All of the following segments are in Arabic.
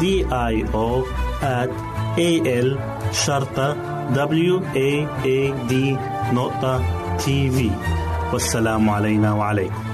D I O at A L شرطة W A A D نقطة تي في والسلام علينا وعليكم.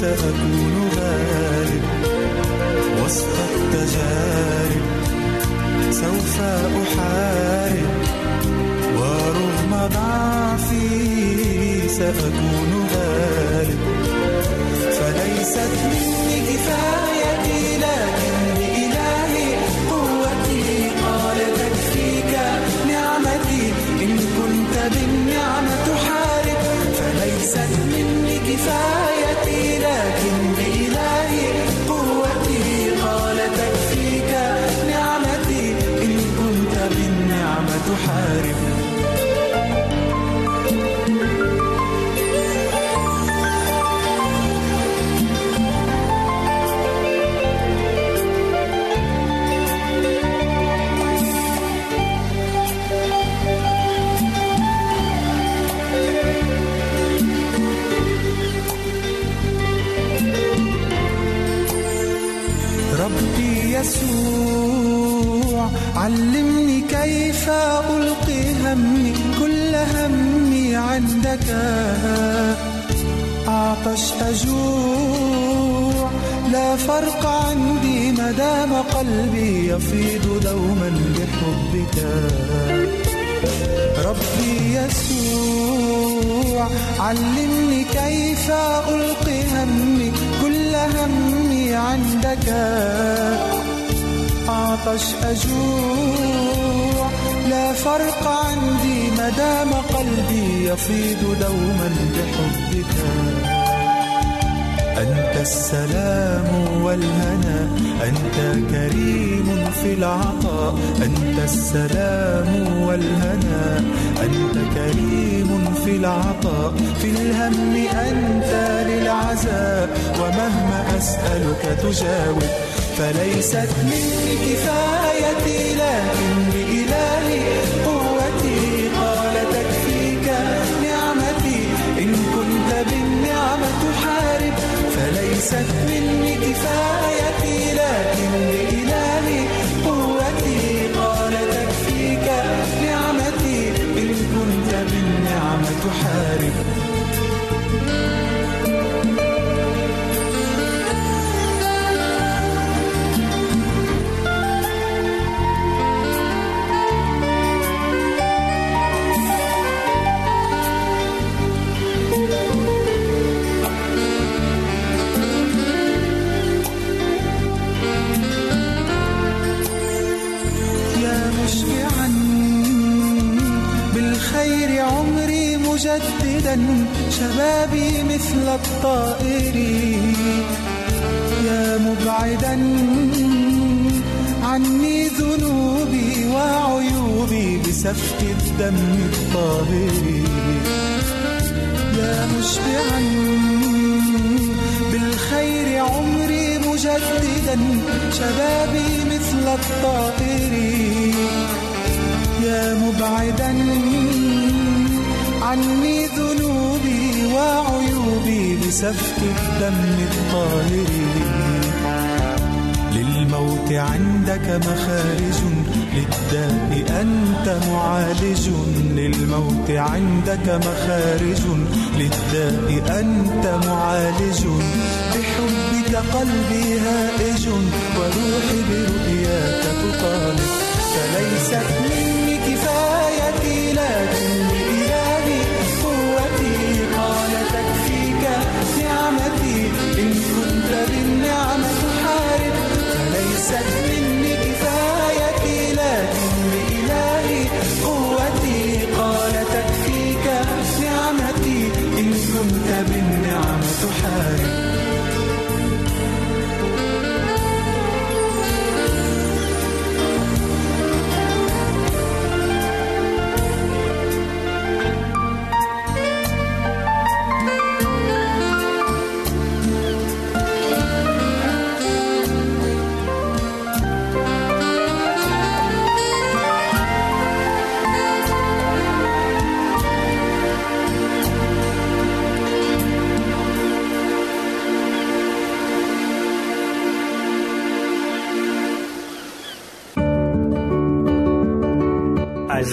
سأكون عطش أجوع لا فرق عندي مدام قلبي يفيض دوما بحبك. ربي يسوع علمني كيف ألقي همي كل همي عندك. عطش أجوع لا فرق عندي مدام قلبي يفيض دوما بحبك. أنت السلام والهنا أنت كريم في العطاء. أنت السلام والهنا أنت كريم في العطاء. في الهم أنت للعزاء ومهما أسألك تجاوب. فليست مني كفايتي لكن فليست مني كفايتي مجددا شبابي مثل الطائر. يا مبعدا عني ذنوبي وعيوبي بسفك الدم الطاهر. يا مشبعا بالخير عمري مجددا شبابي مثل الطائر. يا مبعدا عني ذنوبي وعيوبي بسفك الدم الطاهر للموت عندك مخارج للداء أنت معالج. للموت عندك مخارج للداء أنت معالج. بحبك قلبي هائج وروحي برؤياك تطالب. فليست مني كفايتي لكن نعمتي إن كنت بالنعمة تحارب فليست مني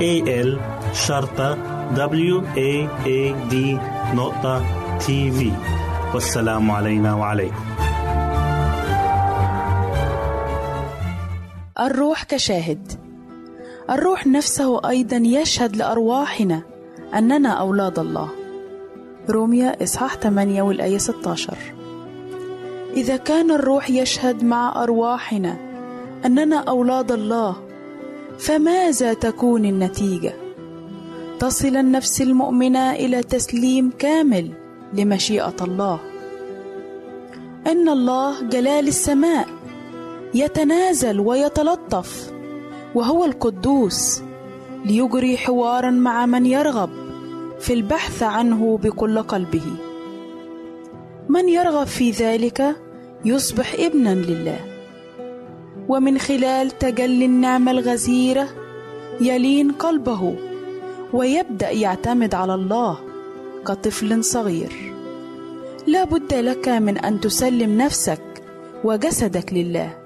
A L شرطة W A A D نقطة تي في والسلام علينا وعليكم. الروح كشاهد. الروح نفسه أيضا يشهد لأرواحنا أننا أولاد الله. روميا إصحاح 8 والآية 16 إذا كان الروح يشهد مع أرواحنا أننا أولاد الله فماذا تكون النتيجة؟ تصل النفس المؤمنة إلى تسليم كامل لمشيئة الله. إن الله جلال السماء يتنازل ويتلطف وهو القدوس ليجري حوارا مع من يرغب في البحث عنه بكل قلبه. من يرغب في ذلك؟ يصبح ابنا لله. ومن خلال تجلي النعمه الغزيره يلين قلبه ويبدأ يعتمد على الله كطفل صغير. لا بد لك من أن تسلم نفسك وجسدك لله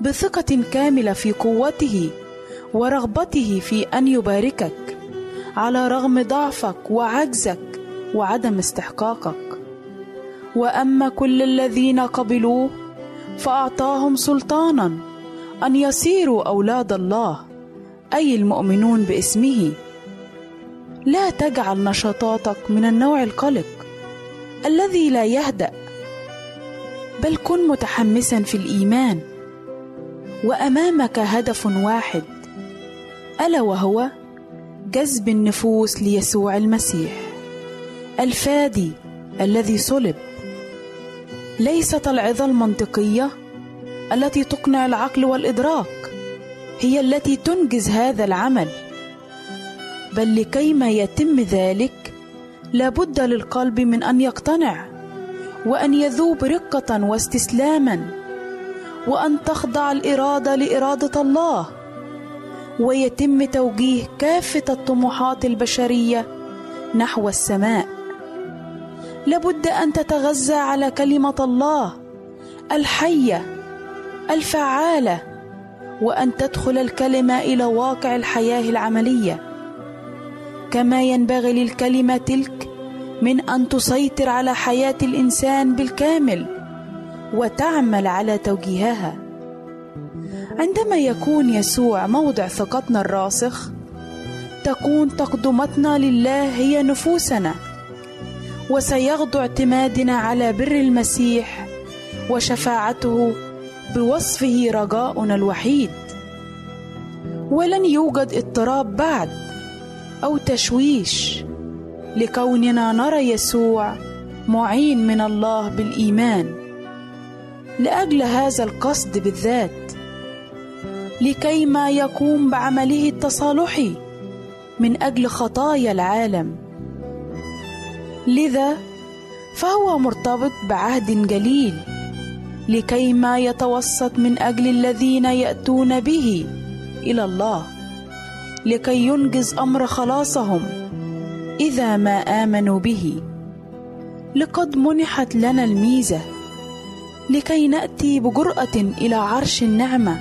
بثقة كاملة في قوته ورغبته في أن يباركك على رغم ضعفك وعجزك وعدم استحقاقك. وأما كل الذين قبلوه فأعطاهم سلطانا أن يصيروا أولاد الله أي المؤمنون باسمه. لا تجعل نشاطاتك من النوع القلق الذي لا يهدأ بل كن متحمسا في الإيمان. وأمامك هدف واحد ألا وهو جذب النفوس ليسوع المسيح الفادي الذي صلب. ليست العظة المنطقية التي تقنع العقل والإدراك هي التي تنجز هذا العمل. بل لكيما يتم ذلك لابد للقلب من أن يقتنع وأن يذوب رقة واستسلاما وأن تخضع الإرادة لإرادة الله. ويتم توجيه كافة الطموحات البشرية نحو السماء. لابد أن تتغذى على كلمة الله الحية الفعالة وأن تدخل الكلمة إلى واقع الحياة العملية. كما ينبغي للكلمة تلك من أن تسيطر على حياة الإنسان بالكامل وتعمل على توجيهها. عندما يكون يسوع موضع ثقتنا الراسخ تكون تقدمتنا لله هي نفوسنا. وسيغدو اعتمادنا على بر المسيح وشفاعته بوصفه رجاؤنا الوحيد. ولن يوجد اضطراب بعد أو تشويش لكوننا نرى يسوع معين من الله بالإيمان لأجل هذا القصد بالذات لكي ما يقوم بعمله التصالحي من أجل خطايا العالم. لذا فهو مرتبط بعهد جليل لكي ما يتوسط من أجل الذين يأتون به إلى الله لكي ينجز أمر خلاصهم إذا ما آمنوا به. لقد منحت لنا الميزة لكي نأتي بجراه إلى عرش النعمة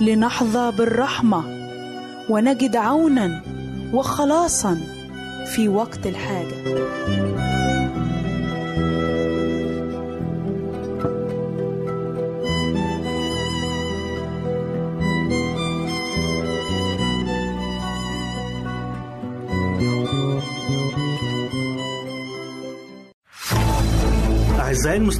لنحظى بالرحمة ونجد عونا وخلاصا في وقت الحاجة.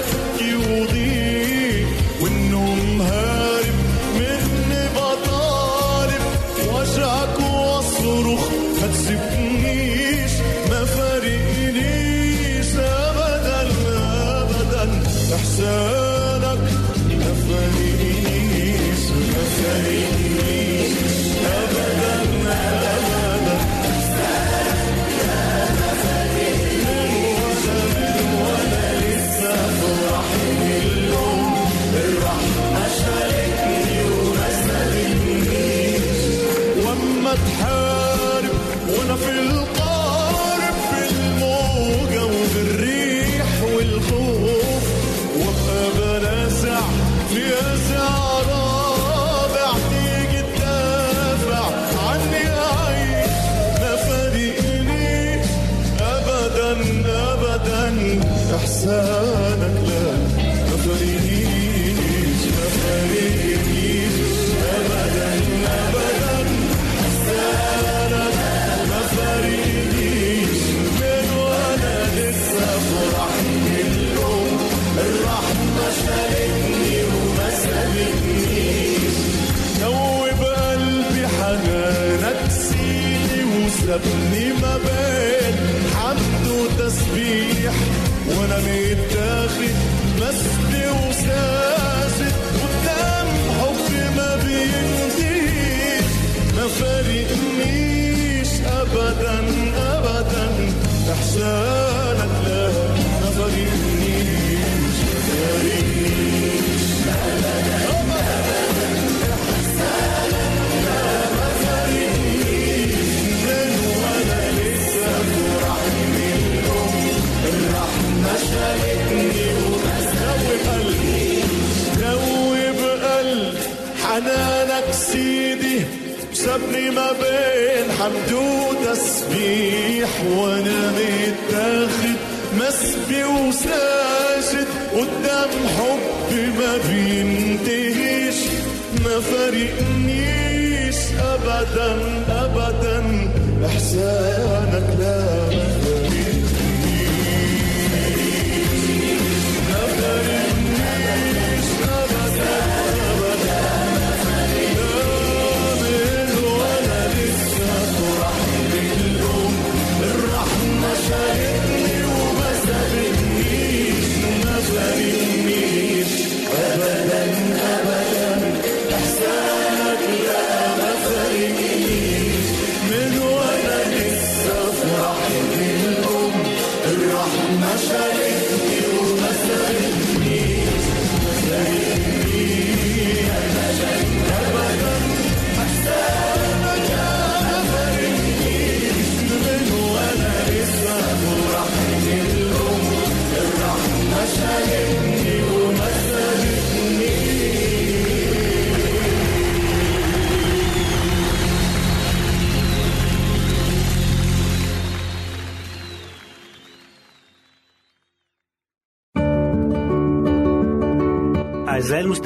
Lord.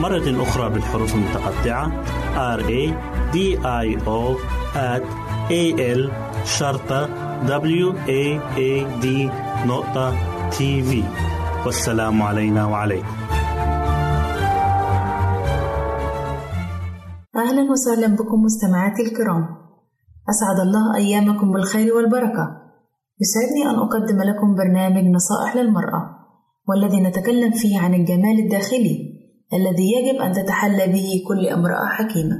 مرة أخرى بالحروف المتقطعة. R A D I O at A L شرطة W A A D نقطة تي في والسلام علينا وعليكم. أهلا وسهلا بكم مستمعاتي الكرام. أسعد الله أيامكم بالخير والبركة. يسعدني أن أقدم لكم برنامج نصائح للمرأة والذي نتكلم فيه عن الجمال الداخلي. الذي يجب أن تتحلى به كل امرأة حكيمة.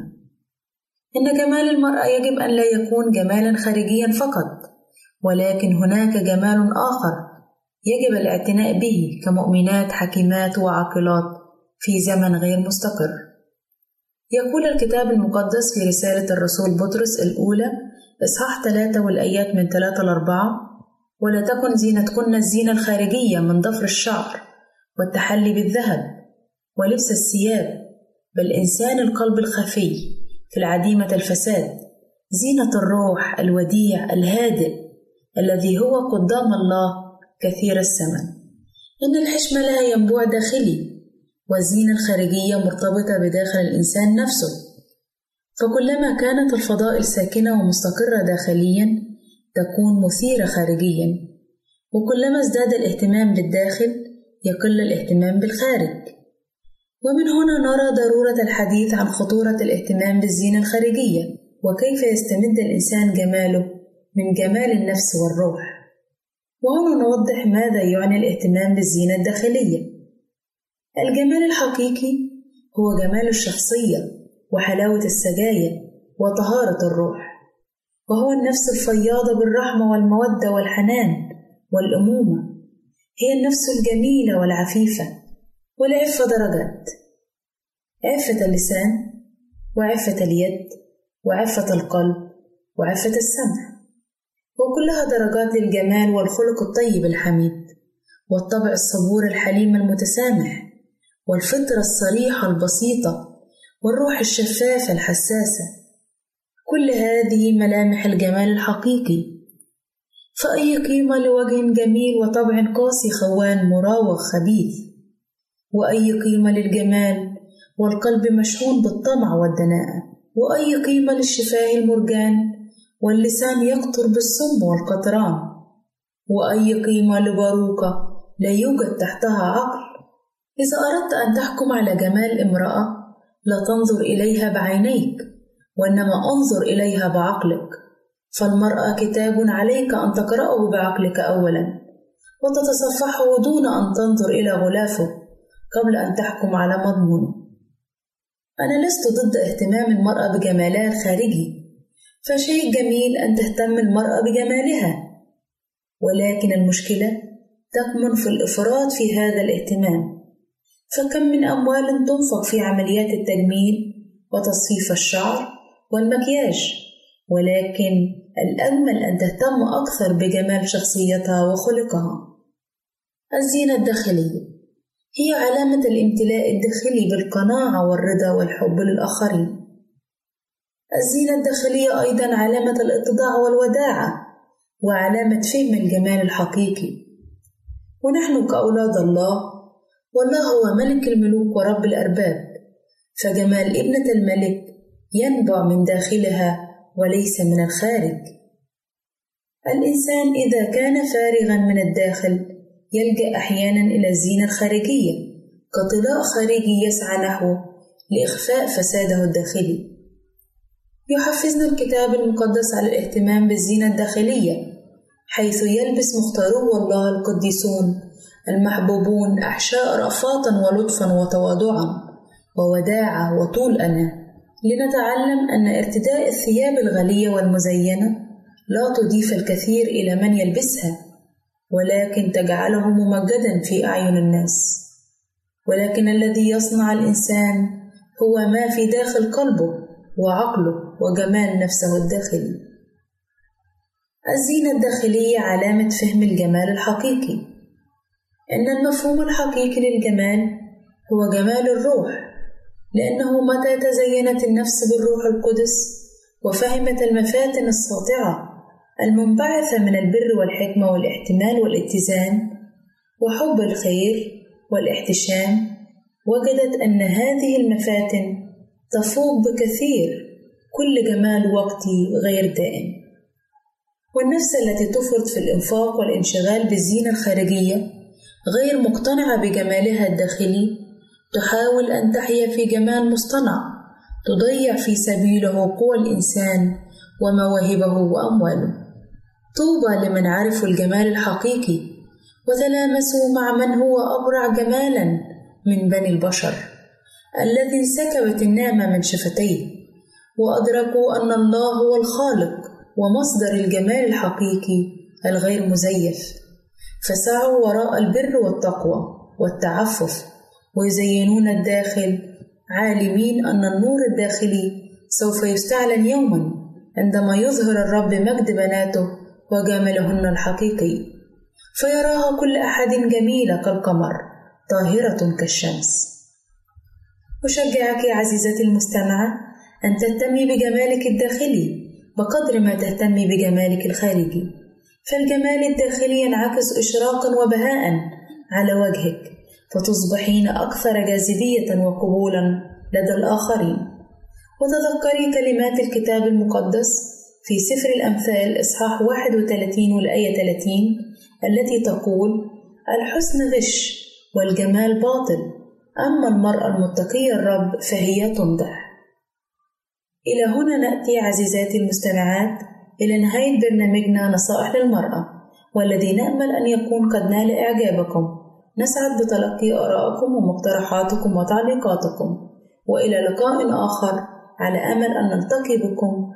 إن جمال المرأة يجب أن لا يكون جمالا خارجيا فقط ولكن هناك جمال آخر يجب الاعتناء به كمؤمنات حكيمات وعاقلات في زمن غير مستقر. يقول الكتاب المقدس في رسالة الرسول بطرس الأولى إصحاح ثلاثة والآيات من ثلاثة لأربعة ولا تكن زينتكن الزينة الخارجية من ضفر الشعر والتحلي بالذهب. ولبس الثياب بل إنسان القلب الخفي في العديمة الفساد زينة الروح الوديع الهادئ الذي هو قدام الله كثير الثمن إن الحشمة لها ينبوع داخلي والزينة الخارجية مرتبطة بداخل الإنسان نفسه. فكلما كانت الفضائل ساكنة ومستقرة داخليا تكون مثيرة خارجيا. وكلما ازداد الاهتمام بالداخل يقل الاهتمام بالخارج. ومن هنا نرى ضرورة الحديث عن خطورة الاهتمام بالزينة الخارجية وكيف يستمد الإنسان جماله من جمال النفس والروح. وهنا نوضح ماذا يعني الاهتمام بالزينة الداخلية. الجمال الحقيقي هو جمال الشخصية وحلاوة السجايا وطهارة الروح. وهو النفس الفياضة بالرحمة والمودة والحنان والأمومة. هي النفس الجميلة والعفيفة. والعفة درجات. عفة اللسان وعفة اليد وعفة القلب وعفة السمع. وكلها درجات للجمال والخلق الطيب الحميد والطبع الصبور الحليم المتسامح والفطرة الصريحة البسيطة والروح الشفافة الحساسة. كل هذه ملامح الجمال الحقيقي. فأي قيمة لوجه جميل وطبع قاسي خوان مراوغ خبيث. وأي قيمة للجمال والقلب مشحون بالطمع والدناءة وأي قيمة للشفاه المرجان واللسان يقطر بالسم والقطران. وأي قيمة لباروكة لا يوجد تحتها عقل. إذا أردت أن تحكم على جمال امرأة لا تنظر إليها بعينيك وإنما انظر إليها بعقلك. فالمرأة كتاب عليك أن تقرأه بعقلك أولا وتتصفحه دون أن تنظر إلى غلافه. قبل أن تحكم على مضمونه أنا لست ضد اهتمام المرأة بجمالها الخارجي. فشيء جميل أن تهتم المرأة بجمالها. ولكن المشكلة تكمن في الإفراط في هذا الاهتمام. فكم من أموال تنفق في عمليات التجميل وتصفيف الشعر والمكياج. ولكن الأجمل أن تهتم أكثر بجمال شخصيتها وخلقها. الزينة الداخلية. هي علامة الامتلاء الداخلي بالقناعة والرضا والحب للآخرين. الزينة الداخلية أيضا علامة الإتضاع والوداعة وعلامة فهم الجمال الحقيقي. ونحن كأولاد الله والله هو ملك الملوك ورب الأرباب. فجمال ابنة الملك ينبع من داخلها وليس من الخارج. الإنسان إذا كان فارغا من الداخل يلجأ أحيانا إلى الزينة الخارجية كطلاء خارجي يسعى نحوه لإخفاء فساده الداخلي. يحفزنا الكتاب المقدس على الاهتمام بالزينة الداخلية حيث يلبس مختارو الله القديسون المحبوبون أحشاء رأفاتا ولطفا وتواضعا ووداعة وطول أنا لنتعلم أن ارتداء الثياب الغالية والمزينة لا تضيف الكثير إلى من يلبسها. ولكن تجعله ممجدا في أعين الناس. ولكن الذي يصنع الإنسان هو ما في داخل قلبه وعقله وجمال نفسه الداخلي. الزينة الداخلية علامة فهم الجمال الحقيقي. إن المفهوم الحقيقي للجمال هو جمال الروح لأنه متى تزينت النفس بالروح القدس وفهمت المفاتن الساطعة المنبعثة من البر والحكمة والإحتمال والاتزان وحب الخير والإحتشام وجدت أن هذه المفاتن تفوق بكثير كل جمال وقتي غير دائم. والنفس التي تفرط في الإنفاق والانشغال بالزينة الخارجية غير مقتنعة بجمالها الداخلي تحاول أن تحيا في جمال مصطنع تضيع في سبيله قوى الإنسان ومواهبه وأمواله. طوبى لمن عرفوا الجمال الحقيقي وتلامسوا مع من هو أبرع جمالا من بني البشر الذي انسكبت النعمة من شفتيه وأدركوا أن الله هو الخالق ومصدر الجمال الحقيقي الغير مزيف فسعوا وراء البر والتقوى والتعفف ويزينون الداخل عالمين أن النور الداخلي سوف يستعلن يوما عندما يظهر الرب مجد بناته وجمالهن الحقيقي. فيراها كل أحد جميلة كالقمر طاهرة كالشمس. أشجعك يا عزيزتي المستمعة أن تهتمي بجمالك الداخلي بقدر ما تهتمي بجمالك الخارجي. فالجمال الداخلي ينعكس إشراقا وبهاء على وجهك فتصبحين أكثر جاذبية وقبولا لدى الآخرين. وتذكري كلمات الكتاب المقدس في سفر الأمثال إصحاح 31 والآية 30 التي تقول الحسن غش والجمال باطل أما المرأة المتقية الرب فهي تمدح إلى هنا نأتي عزيزاتي المستمعات إلى نهاية برنامجنا نصائح للمرأة والذي نأمل أن يكون قد نال إعجابكم. نسعد بتلقي آرائكم ومقترحاتكم وتعليقاتكم وإلى لقاء آخر على أمل أن نلتقي بكم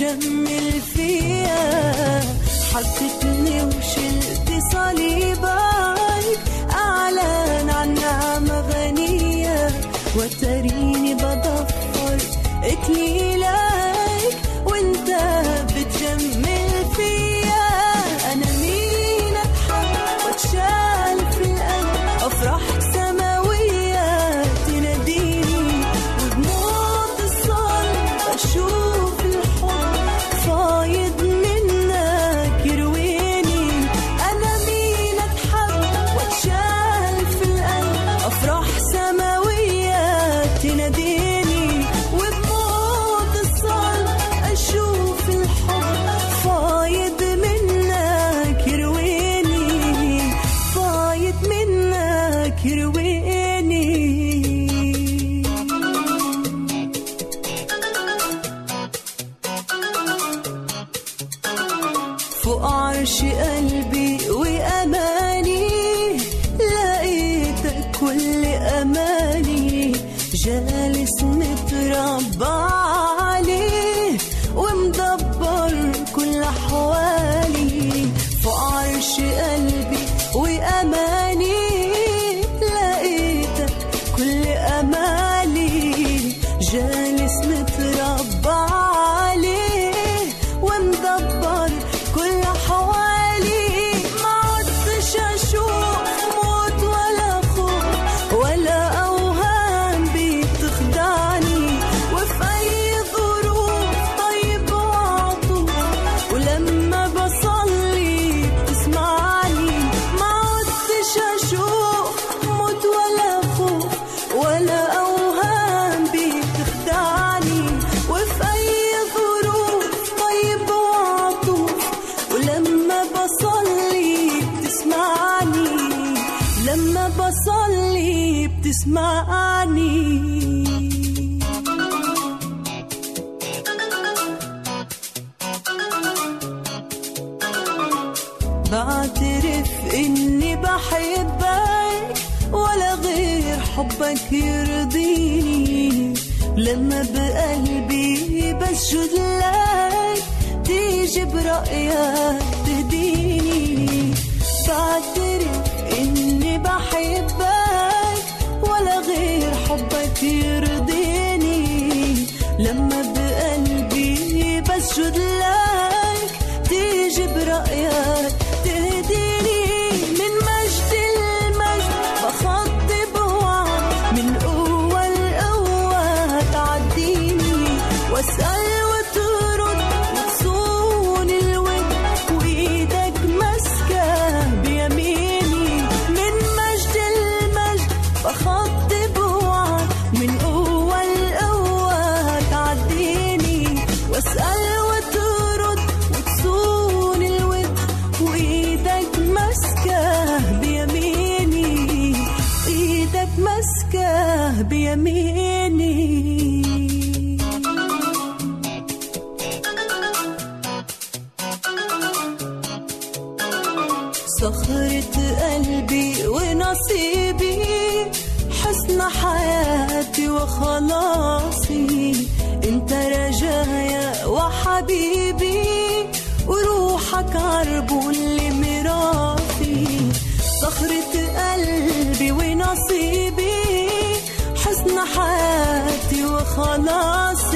بتجمل فيا حبتني تسمعني بعترف إني بحبك ولا غير حبك يرضيني. لما بقلبي بسجد لك تيجي برأيك Here it خلاص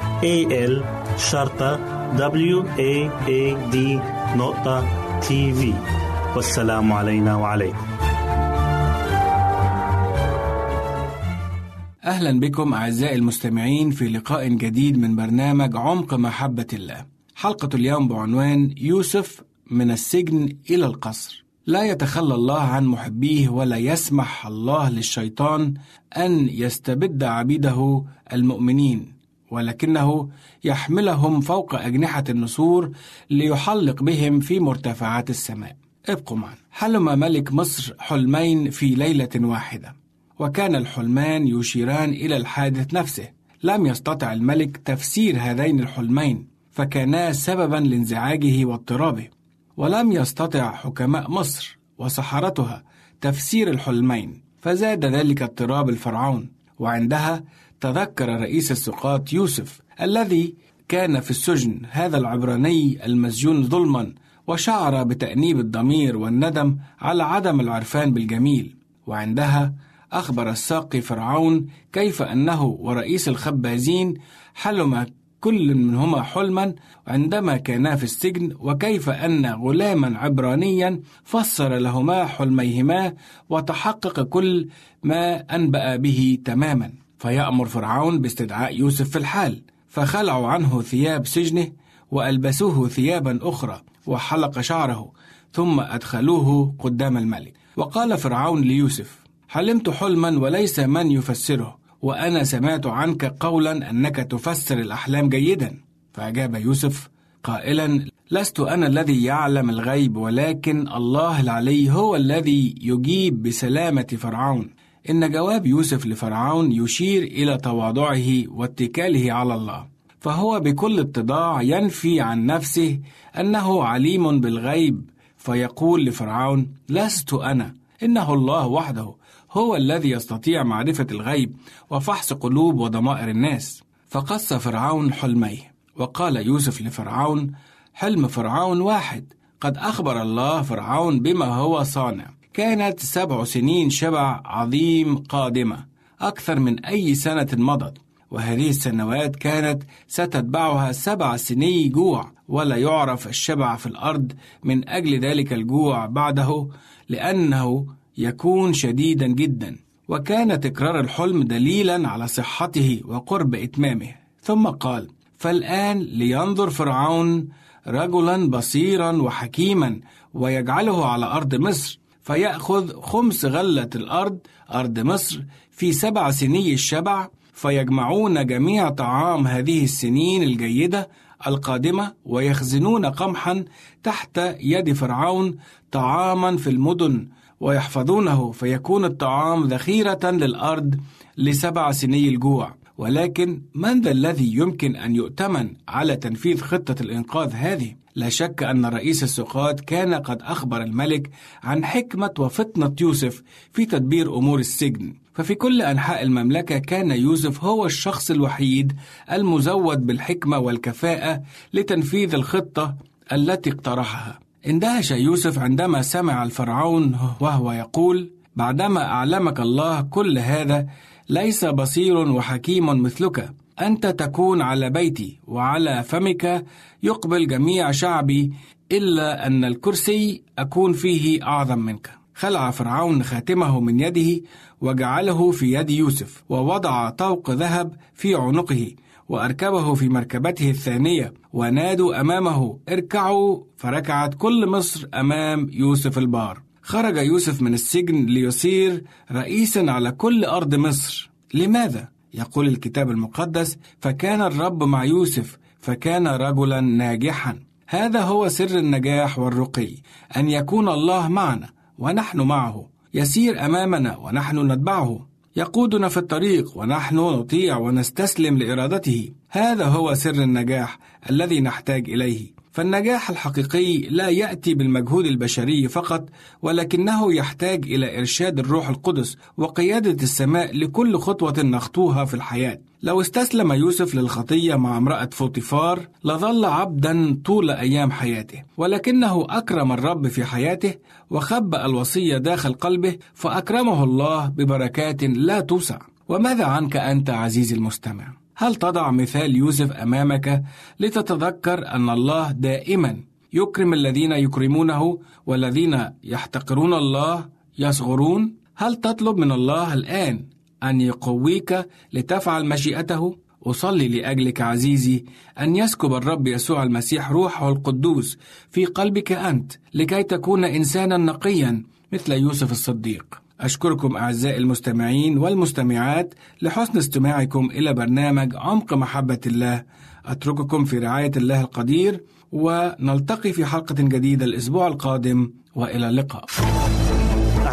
A L شرطة W A A D نقطة تي في والسلام علينا وعليكم. أهلا بكم أعزائي المستمعين في لقاء جديد من برنامج عمق محبة الله. حلقة اليوم بعنوان يوسف من السجن إلى القصر. لا يتخلى الله عن محبيه ولا يسمح الله للشيطان أن يستبد عبيده المؤمنين. ولكنه يحملهم فوق أجنحة النسور ليحلق بهم في مرتفعات السماء. ابقوا معنا. حلم ملك مصر حلمين في ليلة واحدة وكان الحلمان يشيران إلى الحادث نفسه. لم يستطع الملك تفسير هذين الحلمين فكانا سببا لانزعاجه واضطرابه. ولم يستطع حكماء مصر وسحرتها تفسير الحلمين فزاد ذلك اضطراب الفرعون وعندها تذكر رئيس السقاط يوسف الذي كان في السجن هذا العبراني المسجون ظلما وشعر بتأنيب الضمير والندم على عدم العرفان بالجميل. وعندها أخبر الساقي فرعون كيف أنه ورئيس الخبازين حلم كل منهما حلما عندما كانا في السجن وكيف أن غلاما عبرانيا فسر لهما حلميهما وتحقق كل ما أنبأ به تماما. فيأمر فرعون باستدعاء يوسف في الحال فخلعوا عنه ثياب سجنه وألبسوه ثيابا أخرى وحلق شعره ثم أدخلوه قدام الملك. وقال فرعون ليوسف حلمت حلما وليس من يفسره وأنا سمعت عنك قولا أنك تفسر الأحلام جيدا. فأجاب يوسف قائلا لست أنا الذي يعلم الغيب ولكن الله العلي هو الذي يجيب بسلامة فرعون. إن جواب يوسف لفرعون يشير إلى تواضعه واتكاله على الله فهو بكل اتضاع ينفي عن نفسه أنه عليم بالغيب فيقول لفرعون لست أنا إنه الله وحده هو الذي يستطيع معرفة الغيب وفحص قلوب وضمائر الناس. فقص فرعون حلميه وقال يوسف لفرعون حلم فرعون واحد قد أخبر الله فرعون بما هو صانع. كانت سبع سنين شبع عظيم قادمة أكثر من أي سنة مضت. وهذه السنوات كانت ستتبعها سبع سني جوع ولا يعرف الشبع في الأرض من أجل ذلك الجوع بعده لأنه يكون شديدا جدا. وكان تكرار الحلم دليلا على صحته وقرب إتمامه. ثم قال فالآن لينظر فرعون رجلا بصيرا وحكيما ويجعله على أرض مصر فيأخذ خمس غلة الأرض أرض مصر في سبع سني الشبع فيجمعون جميع طعام هذه السنين الجيدة القادمة ويخزنون قمحا تحت يد فرعون طعاما في المدن ويحفظونه فيكون الطعام ذخيرة للأرض لسبع سني الجوع ولكن من ذا الذي يمكن أن يؤتمن على تنفيذ خطة الإنقاذ هذه؟ لا شك أن رئيس السقاط كان قد أخبر الملك عن حكمة وفطنة يوسف في تدبير أمور السجن. ففي كل أنحاء المملكة كان يوسف هو الشخص الوحيد المزود بالحكمة والكفاءة لتنفيذ الخطة التي اقترحها. اندهش يوسف عندما سمع الفرعون وهو يقول بعدما أعلمك الله كل هذا ليس بصير وحكيم مثلك. أنت تكون على بيتي وعلى فمك يقبل جميع شعبي إلا أن الكرسي أكون فيه أعظم منك. خلع فرعون خاتمه من يده وجعله في يد يوسف ووضع طوق ذهب في عنقه وأركبه في مركبته الثانية ونادوا أمامه اركعوا! فركعت كل مصر أمام يوسف البار. خرج يوسف من السجن ليصير رئيسا على كل أرض مصر. لماذا؟ يقول الكتاب المقدس فكان الرب مع يوسف فكان رجلا ناجحا. هذا هو سر النجاح والرقي أن يكون الله معنا ونحن معه. يسير أمامنا ونحن نتبعه. يقودنا في الطريق ونحن نطيع ونستسلم لإرادته. هذا هو سر النجاح الذي نحتاج إليه. فالنجاح الحقيقي لا يأتي بالمجهود البشري فقط ولكنه يحتاج إلى إرشاد الروح القدس وقيادة السماء لكل خطوة نخطوها في الحياة لو استسلم يوسف للخطية مع امرأة فوطيفار لظل عبدا طول أيام حياته ولكنه أكرم الرب في حياته وخبأ الوصية داخل قلبه فأكرمه الله ببركات لا توسع وماذا عنك أنت عزيزي المستمع؟ هل تضع مثال يوسف أمامك لتتذكر أن الله دائما يكرم الذين يكرمونه والذين يحتقرون الله يصغرون؟ هل تطلب من الله الآن أن يقويك لتفعل مشيئته؟ أصلي لأجلك عزيزي أن يسكب الرب يسوع المسيح روحه القدوس في قلبك أنت لكي تكون إنسانا نقيا مثل يوسف الصديق. أشكركم أعزائي المستمعين والمستمعات لحسن استماعكم إلى برنامج عمق محبة الله. أترككم في رعاية الله القدير ونلتقي في حلقة جديدة الأسبوع القادم وإلى اللقاء.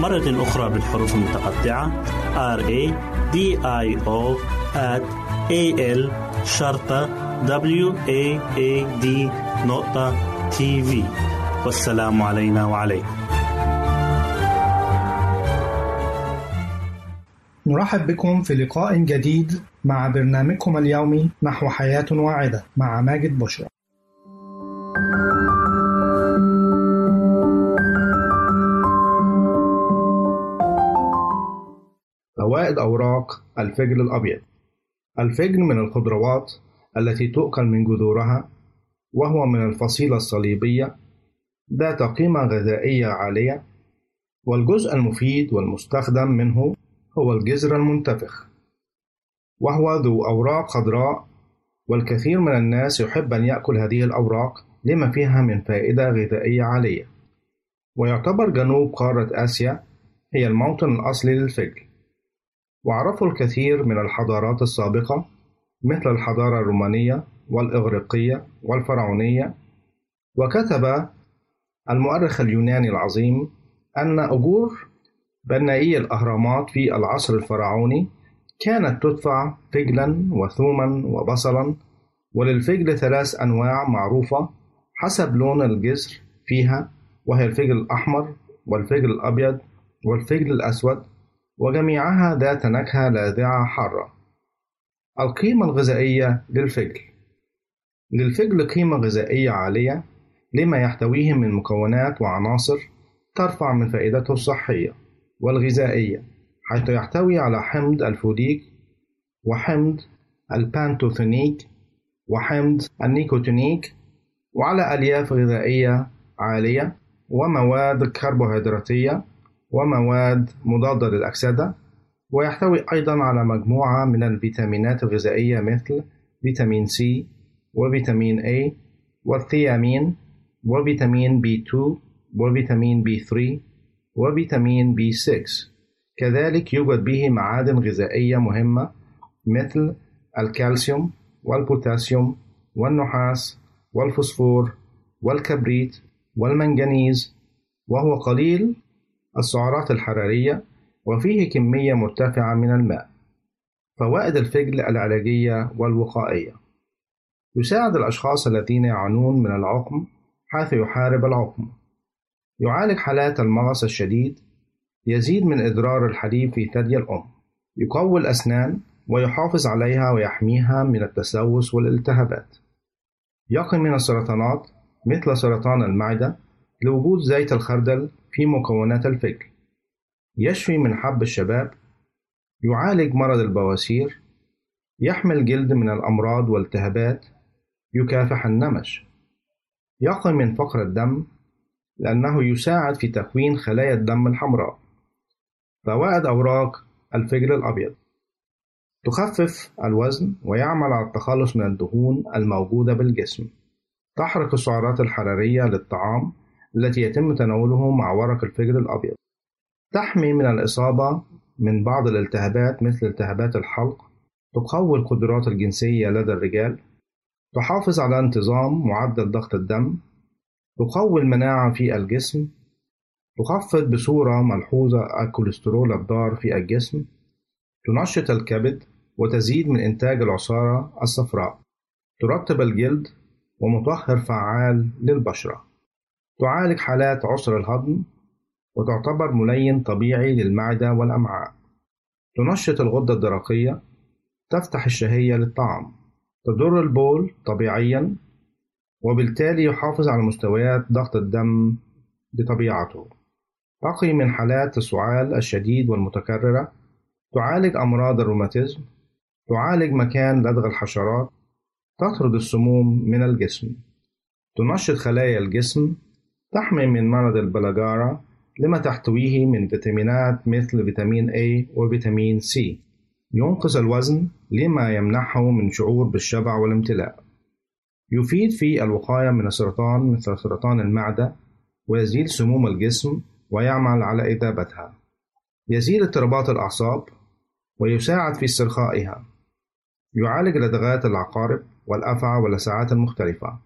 مرة أخرى بالحروف المتقطعة. R A D I O at A L شرطة W A A D نقطة تي في والسلام علينا وعليكم. نرحب بكم في لقاء جديد مع برنامجكم اليومي نحو حياة واعدة مع ماجد بشرى. فوائد أوراق الفجل الأبيض. الفجل من الخضروات التي تؤكل من جذورها وهو من الفصيلة الصليبية ذات قيمة غذائية عالية والجزء المفيد والمستخدم منه هو الجذر المنتفخ وهو ذو أوراق خضراء والكثير من الناس يحب أن يأكل هذه الأوراق لما فيها من فائدة غذائية عالية. ويعتبر جنوب قارة آسيا هي الموطن الأصلي للفجل. وعرفوا الكثير من الحضارات السابقة مثل الحضارة الرومانية والإغريقية والفرعونية. وكتب المؤرخ اليوناني العظيم أن أجور بنائي الأهرامات في العصر الفرعوني كانت تدفع فجلا وثوما وبصلا وللفجل ثلاث أنواع معروفة حسب لون الجذر فيها وهي الفجل الأحمر والفجل الأبيض والفجل الأسود. وجميعها ذات نكهة لاذعة حارة. القيمة الغذائية للفجل. للفجل قيمة غذائية عالية لما يحتويه من مكونات وعناصر ترفع من فائدته الصحية والغذائية حيث يحتوي على حمض الفوليك وحمض البانتوثينيك وحمض النيكوتينيك وعلى ألياف غذائية عالية ومواد كربوهيدراتية ومواد مضادة للأكسدة ويحتوي أيضا على مجموعة من الفيتامينات الغذائية مثل فيتامين C وفيتامين A والثيامين وفيتامين B2 وفيتامين B3 وفيتامين B6 كذلك يوجد به معادن غذائية مهمة مثل الكالسيوم والبوتاسيوم والنحاس والفوسفور والكبريت والمنجنيز وهو قليل السعرات الحرارية وفيه كمية مرتفعة من الماء فوائد الفجل العلاجية والوقائية. يساعد الأشخاص الذين يعانون من العقم حيث يحارب العقم. يعالج حالات المغص الشديد يزيد من إدرار الحليب في ثدي الأم يقوي الأسنان ويحافظ عليها ويحميها من التسوس والالتهابات. يقي من السرطانات مثل سرطان المعدة لوجود زيت الخردل في مكونات الفجل يشفي من حب الشباب يعالج مرض البواسير يحمي الجلد من الأمراض والالتهابات يكافح النمش. يقي من فقر الدم لأنه يساعد في تكوين خلايا الدم الحمراء. فوائد أوراق الفجل الأبيض. تخفف الوزن ويعمل على التخلص من الدهون الموجودة بالجسم. تحرق السعرات الحرارية للطعام. التي يتم تناوله مع ورق الفجل الأبيض. تحمي من الإصابة من بعض الالتهابات مثل التهابات الحلق تقوي القدرات الجنسية لدى الرجال تحافظ على انتظام معدل ضغط الدم تقوي المناعة في الجسم تخفض بصورة ملحوظة الكوليسترول الضار في الجسم تنشط الكبد وتزيد من إنتاج العصارة الصفراء ترطب الجلد ومطهر فعال للبشرة. تعالج حالات عسر الهضم وتعتبر ملين طبيعي للمعدة والأمعاء. تنشط الغدة الدرقية تفتح الشهية للطعام تضر البول طبيعيا وبالتالي يحافظ على مستويات ضغط الدم بطبيعته. تقي من حالات السعال الشديد والمتكررة. تعالج أمراض الروماتيزم. تعالج مكان لدغ الحشرات. تطرد السموم من الجسم. تنشط خلايا الجسم. تحمي من مرض البلاجارا لما تحتويه من فيتامينات مثل فيتامين A وفيتامين C. ينقص الوزن لما يمنحه من شعور بالشبع والامتلاء. يفيد في الوقاية من السرطان مثل سرطان المعدة ويزيل سموم الجسم ويعمل على إذابتها. يزيل اضطرابات الأعصاب ويساعد في استرخائها. يعالج لدغات العقارب والأفعى واللسعات المختلفة.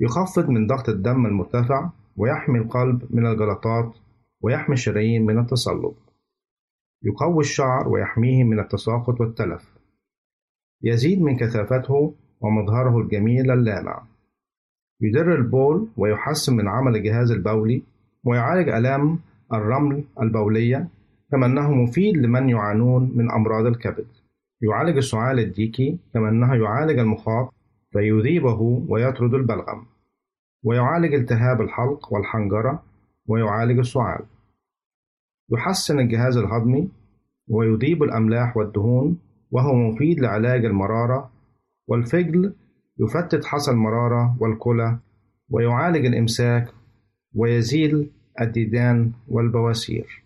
يخفض من ضغط الدم المرتفع ويحمي القلب من الجلطات ويحمي الشرايين من التصلب. يقوي الشعر ويحميه من التساقط والتلف. يزيد من كثافته ومظهره الجميل اللامع. يدر البول ويحسن من عمل الجهاز البولي ويعالج آلام الرمل البولية كما أنه مفيد لمن يعانون من أمراض الكبد. يعالج السعال الديكي كما أنه يعالج المخاط فيذيبه ويطرد البلغم ويعالج التهاب الحلق والحنجرة ويعالج السعال. يحسن الجهاز الهضمي ويذيب الأملاح والدهون وهو مفيد لعلاج المرارة والفجل يفتت حصى المرارة والكلى ويعالج الإمساك ويزيل الديدان والبواسير.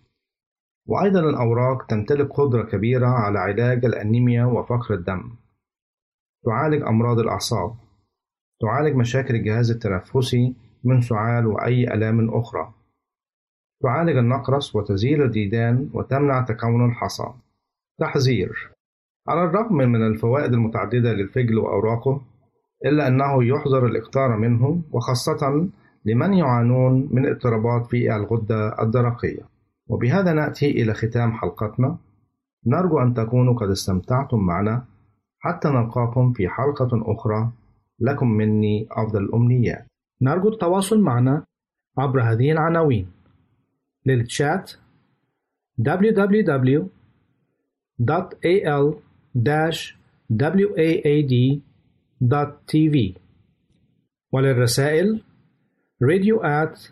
وأيضا الأوراق تمتلك قدرة كبيرة على علاج الأنيميا وفقر الدم. تعالج أمراض الأعصاب. تعالج مشاكل الجهاز التنفسي من سعال وأي آلام أخرى. تعالج النقرس وتزيل الديدان وتمنع تكون الحصى. تحذير على الرغم من الفوائد المتعددة للفجل وأوراقه إلا أنه يحظر الإكثار منه وخاصة لمن يعانون من اضطرابات في الغدة الدرقية. وبهذا نأتي إلى ختام حلقتنا. نرجو أن تكونوا قد استمتعتم معنا. حتى نلقاكم في حلقة أخرى. لكم مني أفضل الأمنيات. نرجو التواصل معنا عبر هذه العناوين. للتشات www.al-waad.tv وللرسائل radio at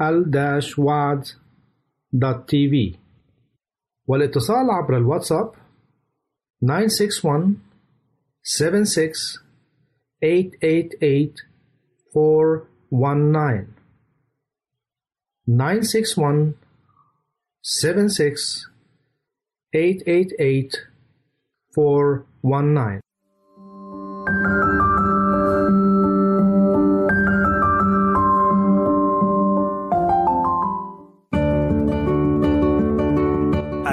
al-waad.tv والاتصال عبر الواتساب nine six one seven six eight eight eight four one nine. nine six one seven six eight eight eight four one nine.